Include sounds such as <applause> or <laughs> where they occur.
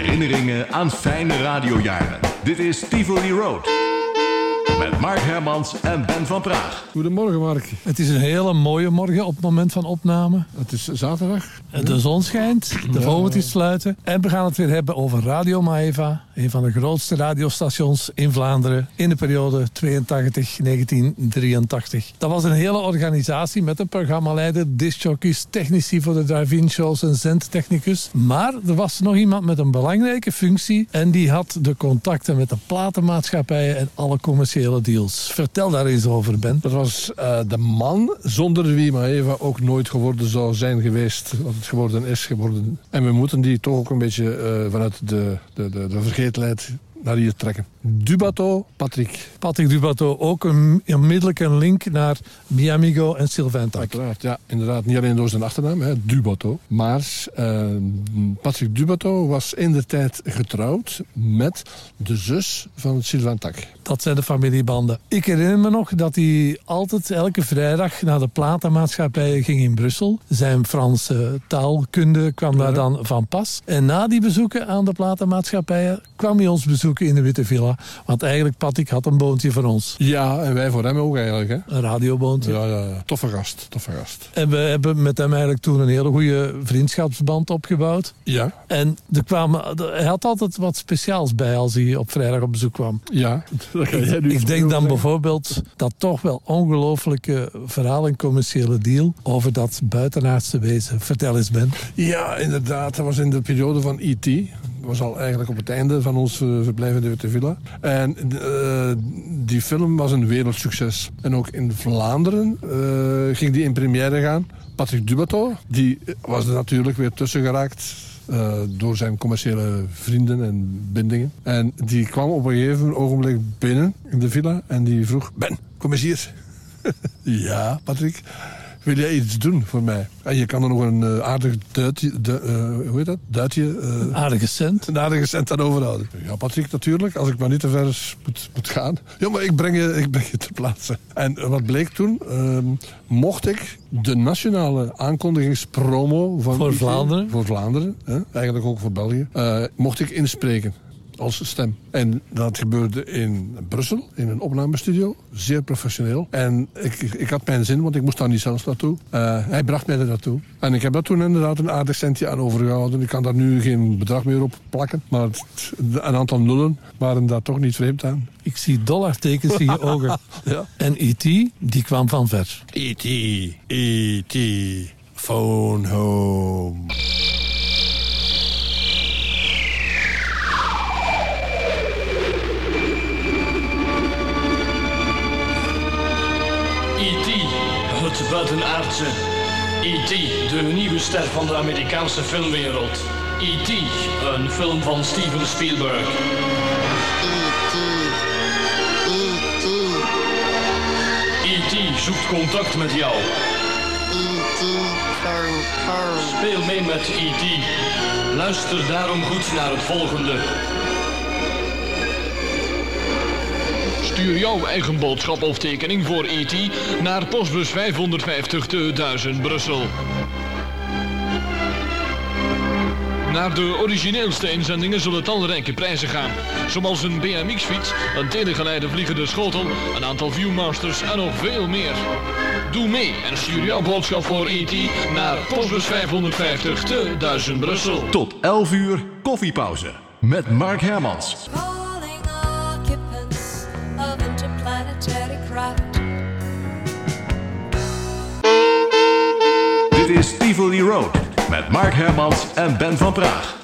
Herinneringen aan fijne radiojaren. Dit is Tivoli Road. Met Mark Hermans en Ben van Praag. Goedemorgen, Mark. Het is een hele mooie morgen op het moment van opname. Het is zaterdag. De zon schijnt, de vogeltjes sluiten. En we gaan het weer hebben over Radio Maeva. Een van de grootste radiostations in Vlaanderen. In de periode 82-1983. Dat was een hele organisatie met een programmaleider, discjockeys, technici voor de drive-in shows en zendtechnicus. Maar er was nog iemand met een belangrijke functie. En die had de contacten met de platenmaatschappijen en alle commerciële deals. Vertel daar eens over, Ben. Dat was eh, de man zonder wie Maeva ook nooit geworden zou zijn geweest. Wat het geworden is geworden. En we moeten die toch ook een beetje eh, vanuit de, de, de, de vergetelheid naar hier trekken. Dubato, Patrick. Patrick Dubato, ook een onmiddellijk een link naar Miamigo en Sylvain Tak. Uiteraard, ja. Inderdaad, niet alleen door zijn achternaam, hè, Dubato. Maar eh, Patrick Dubato was in de tijd getrouwd met de zus van Sylvain Tak. Dat zijn de familiebanden. Ik herinner me nog dat hij altijd elke vrijdag naar de platenmaatschappij ging in Brussel. Zijn Franse taalkunde kwam daar dan van pas. En na die bezoeken aan de platenmaatschappijen kwam hij ons bezoeken in de Witte Villa. Want eigenlijk, Patrick had een boontje voor ons. Ja, en wij voor hem ook eigenlijk. Hè? Een radioboontje. Ja, ja, ja. Toffe gast, toffe gast. En we hebben met hem eigenlijk toen een hele goede vriendschapsband opgebouwd. Ja, En er kwamen, hij had altijd wat speciaals bij als hij op vrijdag op bezoek kwam. ja. Dat ga jij nu Ik denk dan zeggen. bijvoorbeeld dat toch wel ongelooflijke verhaal en commerciële deal over dat buitenaardse wezen. Vertel eens, Ben. Ja, inderdaad. Dat was in de periode van E.T. Was al eigenlijk op het einde van ons eh, verblijf in de Witte Villa. En eh, die film was een wereldsucces. En ook in Vlaanderen eh, ging die in première gaan. Patrick Dubato, die was er natuurlijk weer tussen geraakt. door zijn commerciële vrienden en bindingen. En die kwam op een gegeven ogenblik binnen in de villa en die vroeg: Ben, kom eens hier. <laughs> ja, Patrick. Wil jij iets doen voor mij? En je kan er nog een eh, aardig duitje, du- eh, hoe heet dat? Duitje, eh, Aardige cent. een aardige cent aan overhouden. Ja, Patrick, natuurlijk. Als ik maar niet te ver moet, moet gaan. Ja, maar ik breng je, ik breng je ter plaatse. En wat bleek toen? Ehm, mocht ik de nationale aankondigingspromo van... Voor Vlaanderen? Voor Vlaanderen, hè, eigenlijk ook voor België. mocht ik inspreken als stem. En dat gebeurde in Brussel, in een opnamestudio. Zeer professioneel. En ik, ik had mijn zin, want ik moest daar niet zelfs naartoe. Eh, hij bracht mij er naartoe. En ik heb daar toen inderdaad een aardig centje aan overgehouden. Ik kan daar nu geen bedrag meer op plakken. Maar het- een aantal nullen waren daar toch niet vreemd aan. Ik zie dollartekens in je <laughs> ogen. Ja. En E.T., die kwam van ver. E.T. E.T. Phone home. Buitenaardse. E.T., de nieuwe ster van de Amerikaanse filmwereld. E.T., een film van Steven Spielberg. E.T. zoekt contact met jou. Speel mee met E.T. Luister daarom goed naar het volgende. Stuur jouw eigen boodschap of tekening voor E.T. naar postbus 550 te 1000 Brussel. Naar de origineelste inzendingen zullen talrijke prijzen gaan. Zoals een BMX-fiets, een telegeleide vliegende schotel, een aantal Viewmasters en nog veel meer. Doe mee en stuur jouw boodschap voor E.T. naar postbus 550 te 1000 Brussel. Tot 11 uur koffiepauze. Met Mark Hermans. Tivoli Road. Met Mark Hermans en Ben van Praag.